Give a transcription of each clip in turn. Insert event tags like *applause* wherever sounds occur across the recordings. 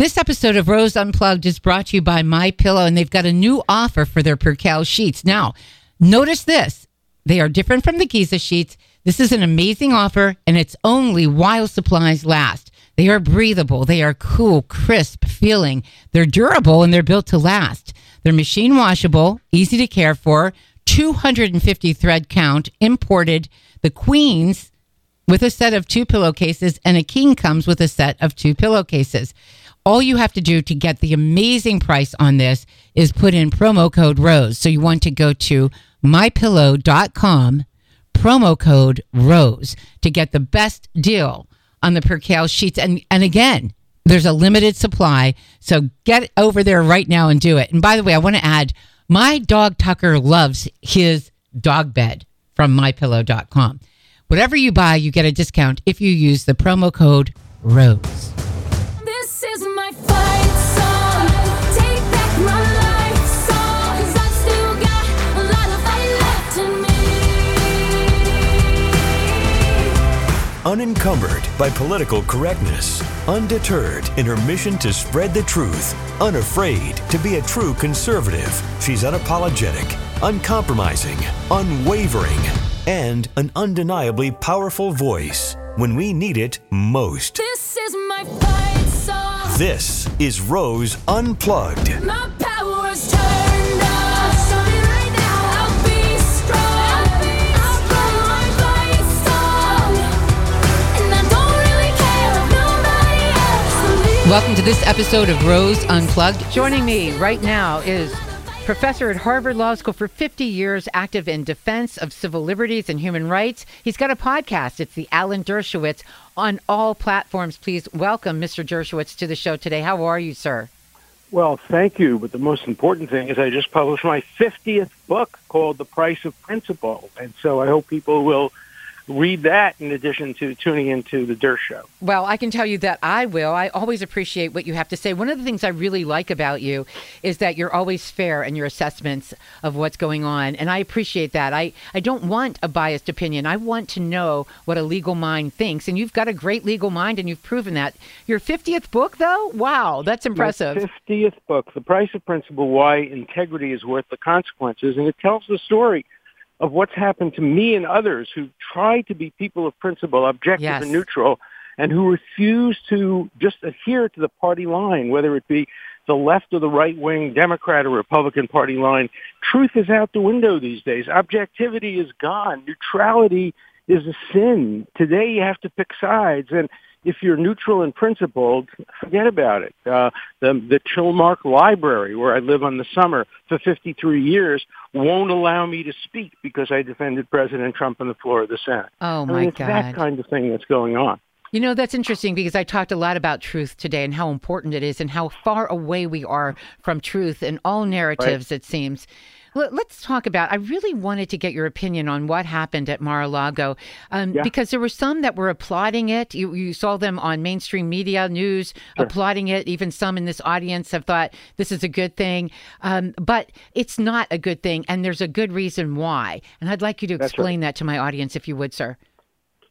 This episode of Rose Unplugged is brought to you by My Pillow, and they've got a new offer for their Percale sheets. Now, notice this: they are different from the Giza sheets. This is an amazing offer, and it's only while supplies last. They are breathable, they are cool, crisp feeling, they're durable, and they're built to last. They're machine washable, easy to care for, 250 thread count, imported. The Queens with a set of two pillowcases, and a king comes with a set of two pillowcases. All you have to do to get the amazing price on this is put in promo code ROSE. So you want to go to mypillow.com, promo code ROSE to get the best deal on the Percale sheets. And, and again, there's a limited supply. So get over there right now and do it. And by the way, I want to add my dog Tucker loves his dog bed from mypillow.com. Whatever you buy, you get a discount if you use the promo code ROSE. Unencumbered by political correctness, undeterred in her mission to spread the truth, unafraid to be a true conservative, she's unapologetic, uncompromising, unwavering, and an undeniably powerful voice when we need it most. This is my fight song. This is Rose Unplugged. My Welcome to this episode of Rose Unplugged. Joining me right now is professor at Harvard Law School for 50 years, active in defense of civil liberties and human rights. He's got a podcast. It's the Alan Dershowitz on all platforms. Please welcome Mr. Dershowitz to the show today. How are you, sir? Well, thank you. But the most important thing is I just published my 50th book called The Price of Principle. And so I hope people will read that in addition to tuning into the Dershow. Well, I can tell you that I will. I always appreciate what you have to say. One of the things I really like about you is that you're always fair in your assessments of what's going on. And I appreciate that. I, I don't want a biased opinion. I want to know what a legal mind thinks. And you've got a great legal mind, and you've proven that. Your 50th book, though? Wow, that's impressive. My 50th book, The Price of Principle, Why Integrity is Worth the Consequences. And it tells the story of what's happened to me and others who try to be people of principle, objective Yes. and neutral, and who refuse to just adhere to the party line, whether it be the left or the right wing Democrat or Republican Party line. Truth is out the window these days. Objectivity is gone. Neutrality is a sin. Today you have to pick sides. And if you're neutral and principled, forget about it. Uh, the, the Chilmark Library, where I live on the summer for 53 years, won't allow me to speak because I defended President Trump on the floor of the Senate. Oh, I my mean, it's God. that kind of thing that's going on. You know, that's interesting because I talked a lot about truth today and how important it is and how far away we are from truth in all narratives, it seems. Let- Let's talk about. I really wanted to get your opinion on what happened at Mar-a-Lago, um, Yeah. because there were some that were applauding it. You, you saw them on mainstream media news applauding it. Even some in this audience have thought this is a good thing, um, but it's not a good thing, and there's a good reason why. And I'd like you to That's right. explain that to my audience, if you would, sir.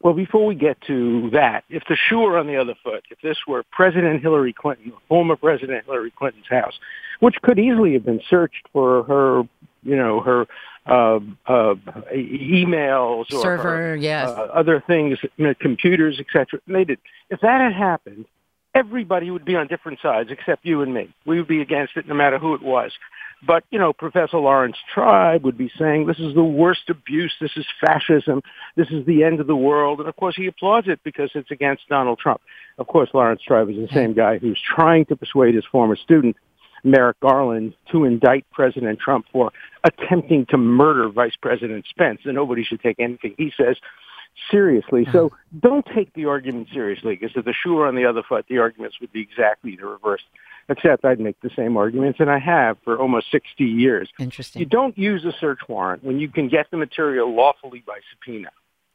Well, before we get to that, if the shoe were on the other foot, if this were President Hillary Clinton, former President Hillary Clinton's house, which could easily have been searched for her, you know, her uh, uh, emails or Server, her, yes. uh, other things, you know, computers, etc. They did. If that had happened, everybody would be on different sides except you and me. We would be against it no matter who it was. But, you know, Professor Laurence Tribe would be saying this is the worst abuse, this is fascism, this is the end of the world. And of course he applauds it because it's against Donald Trump. Of course Laurence Tribe is the same guy who's trying to persuade his former student, Merrick Garland, to indict President Trump for attempting to murder Vice President Pence. And nobody should take anything he says seriously. So mm-hmm. don't take the argument seriously because if the shoe were on the other foot, the arguments would be exactly the reverse. Except I'd make the same arguments, and I have for almost 60 years. Interesting. You don't use a search warrant when you can get the material lawfully by subpoena.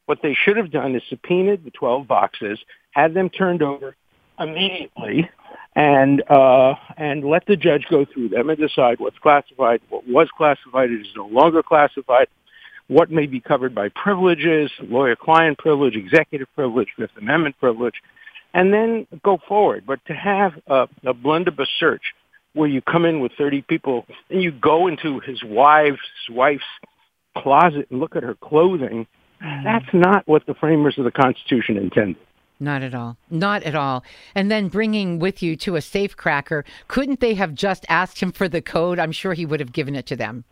What they should have done is subpoenaed the 12 boxes, had them turned over immediately, and uh, and let the judge go through them and decide what's classified, what was classified is no longer classified, what may be covered by privileges, lawyer-client privilege, executive privilege, Fifth Amendment privilege, and then go forward. But to have a, a blunderbuss search where you come in with 30 people and you go into his wife's wife's closet and look at her clothing, that's not what the framers of the Constitution intended. Not at all. Not at all. And then bringing with you to a safe cracker, couldn't they have just asked him for the code? I'm sure he would have given it to them.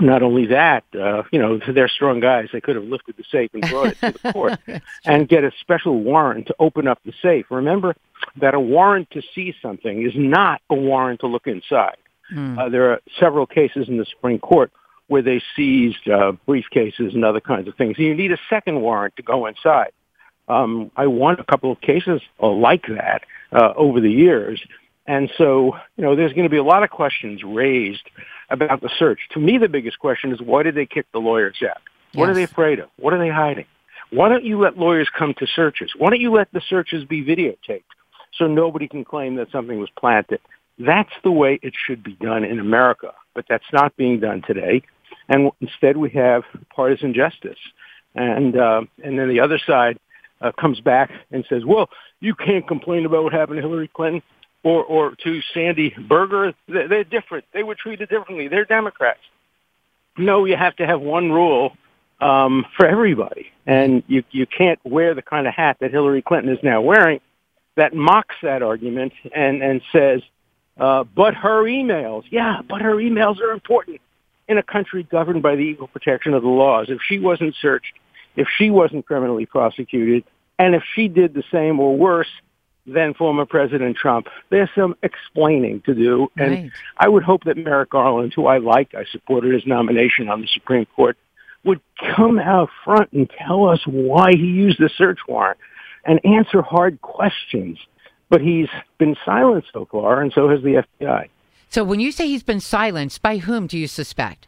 Not only that, uh, you know, they're strong guys. They could have lifted the safe and brought it to the court *laughs* and get a special warrant to open up the safe. Remember that a warrant to see something is not a warrant to look inside. Uh, there are several cases in the Supreme Court where they seized uh, briefcases and other kinds of things. You need a second warrant to go inside. Um, I won a couple of cases uh, like that uh, over the years. And so, you know, there's going to be a lot of questions raised about the search. To me, the biggest question is why did they kick the lawyers out? What are they afraid of? What are they hiding? Why don't you let lawyers come to searches? Why don't you let the searches be videotaped so nobody can claim that something was planted? That's the way it should be done in America, but that's not being done today. And instead, we have partisan justice. And uh, and then the other side uh, comes back and says, "Well, you can't complain about what happened to Hillary Clinton or or to Sandy Berger. They're, different. They were treated differently. They're Democrats." No, you have to have one rule um, for everybody, and you you can't wear the kind of hat that Hillary Clinton is now wearing that mocks that argument and and says, uh, "But her emails, yeah, but her emails are important." in a country governed by the equal protection of the laws. If she wasn't searched, if she wasn't criminally prosecuted, and if she did the same or worse than former President Trump, there's some explaining to do. And Right. I would hope that Merrick Garland, who I like, I supported his nomination on the Supreme Court, would come out front and tell us why he used the search warrant and answer hard questions. But he's been silent so far, and so has the FBI. So when you say he's been silenced, by whom do you suspect?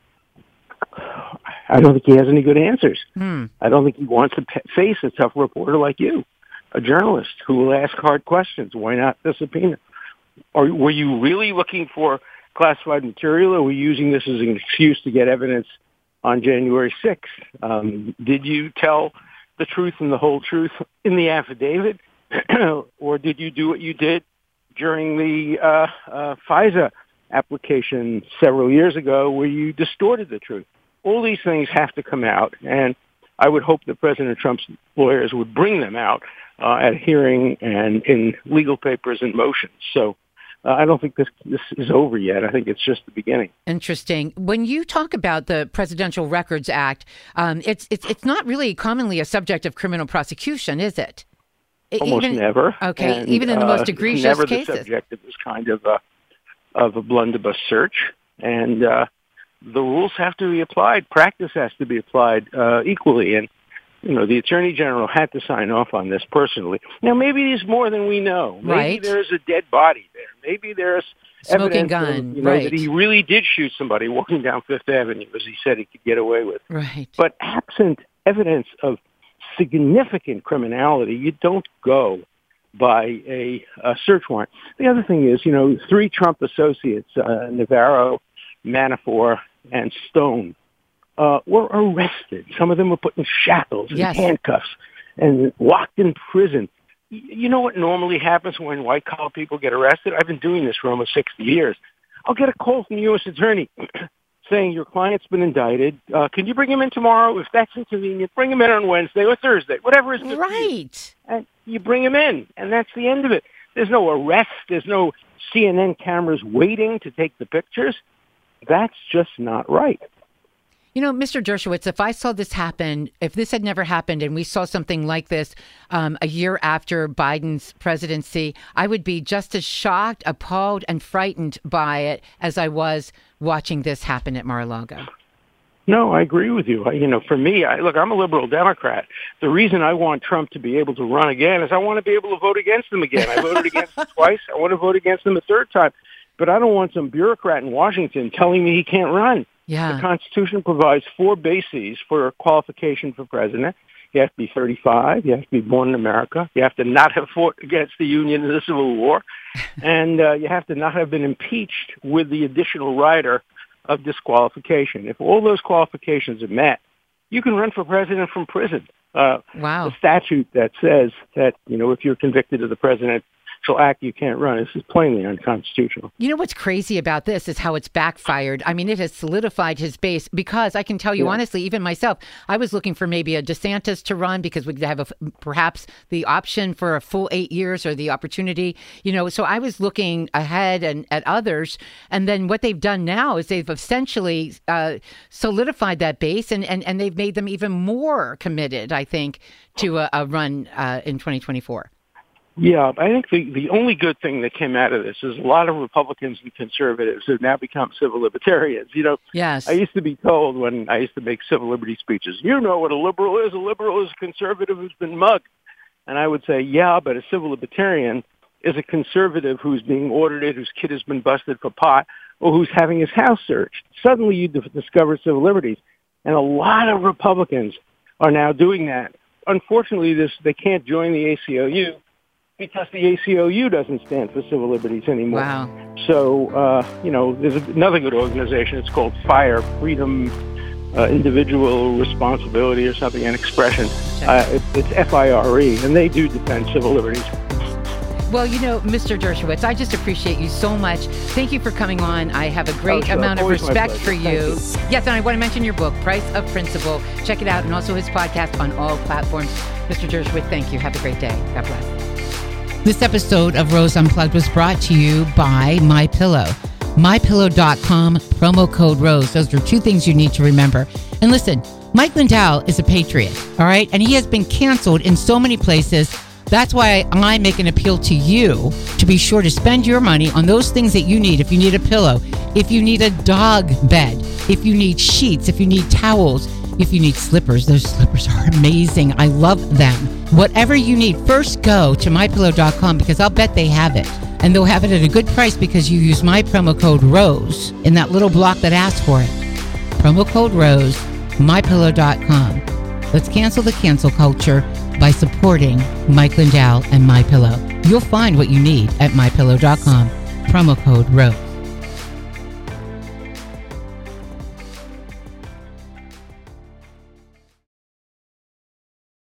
I don't think he has any good answers. Hmm. I don't think he wants to pe- face a tough reporter like you, a journalist who will ask hard questions. Why not the subpoena? Or were you really looking for classified material, or were you using this as an excuse to get evidence on January 6th? Um, did you tell the truth and the whole truth in the affidavit, *clears throat* or did you do what you did during the uh, uh, FISA application several years ago, where you distorted the truth? All these things have to come out, and I would hope that President Trump's lawyers would bring them out uh, at hearing and in legal papers and motions. So uh, I don't think this this is over yet. I think it's just the beginning. Interesting. When you talk about the Presidential Records Act, um, it's it's it's not really commonly a subject of criminal prosecution, is it? Almost even- never. Okay, And, even in the most uh, egregious never cases. the subject of this kind of a of a blunderbuss search, and uh, the rules have to be applied. Practice has to be applied uh, equally, and you know the attorney general had to sign off on this personally. Now maybe there's more than we know. Maybe Right. there's a dead body there. Maybe there's Smoking of, gun, you know, right. that he really did shoot somebody *laughs* walking down Fifth Avenue, as he said he could get away with. Right. But absent evidence of significant criminality, you don't go by a, a search warrant. The other thing is, you know, three Trump associates, uh, Navarro, Manafort, and Stone, uh, were arrested. Some of them were put in shackles and Yes. handcuffs and locked in prison. You know what normally happens when white collar people get arrested? I've been doing this for almost 60 years. I'll get a call from the U.S. attorney *clears throat* saying your client's been indicted. Uh, can you bring him in tomorrow? If that's inconvenient, bring him in on Wednesday or Thursday, whatever is good you. Right. And you bring him in, and that's the end of it. There's no arrest. There's no CNN cameras waiting to take the pictures. That's just not right. You know, Mr. Dershowitz, if I saw this happen, if this had never happened and we saw something like this um, a year after Biden's presidency, I would be just as shocked, appalled, and frightened by it as I was watching this happen at Mar-a-Lago. No, I agree with you. I, you know, for me, I, look, I'm a liberal Democrat. The reason I want Trump to be able to run again is I want to be able to vote against him again. I voted against him *laughs* twice. I want to vote against him a third time. But I don't want some bureaucrat in Washington telling me he can't run. Yeah. The Constitution provides four bases for qualification for president. You have to be 35. You have to be born in America. You have to not have fought against the Union in the Civil War. *laughs* and uh, you have to not have been impeached with the additional rider of disqualification. If all those qualifications are met, you can run for president from prison. uh, Wow. the statute that says that you know if you're convicted of the act, you can't run. This is plainly unconstitutional. You know what's crazy about this is how it's backfired. I mean, it has solidified his base because I can tell you Yeah. honestly, even myself, I was looking for maybe a DeSantis to run because we could have a, perhaps the option for a full eight years or the opportunity, you know. So I was looking ahead and at others, and then what they've done now is they've essentially uh, solidified that base and, and and they've made them even more committed. I think to a, a run uh, in 2024. Yeah, I think the, the only good thing that came out of this is a lot of Republicans and conservatives have now become civil libertarians. You know, Yes. I used to be told when I used to make civil liberty speeches, you know what a liberal is. A liberal is a conservative who's been mugged. And I would say, yeah, but a civil libertarian is a conservative who's being audited, whose kid has been busted for pot, or who's having his house searched. Suddenly you discover civil liberties. And a lot of Republicans are now doing that. Unfortunately, this they can't join the ACLU because the ACLU doesn't stand for civil liberties anymore. Wow. So, uh, you know, there's another good organization. It's called FIRE, Freedom, uh, Individual Responsibility or something, and Expression. Uh, it, it's F-I-R-E, and they do defend civil liberties. Well, you know, Mr. Dershowitz, I just appreciate you so much. Thank you for coming on. I have a great Oh, sure. amount of Always my respect for you. you. Yes, and I want to mention your book, Price of Principle. Check it out, and also his podcast on all platforms. Mr. Dershowitz, thank you. Have a great day. God bless. This episode of Rose Unplugged was brought to you by My Pillow. MyPillow.com, promo code ROSE. Those are two things you need to remember. And listen, Mike Lindell is a patriot, all right? And he has been canceled in so many places. That's why I make an appeal to you to be sure to spend your money on those things that you need. If you need a pillow, if you need a dog bed, if you need sheets, if you need towels, if you need slippers, those slippers are amazing. I love them. Whatever you need, first go to mypillow.com because I'll bet they have it. And they'll have it at a good price because you use my promo code ROSE in that little block that asks for it. Promo code ROSE, mypillow.com. Let's cancel the cancel culture by supporting Mike Lindell and My Pillow. You'll find what you need at mypillow.com. Promo code ROSE.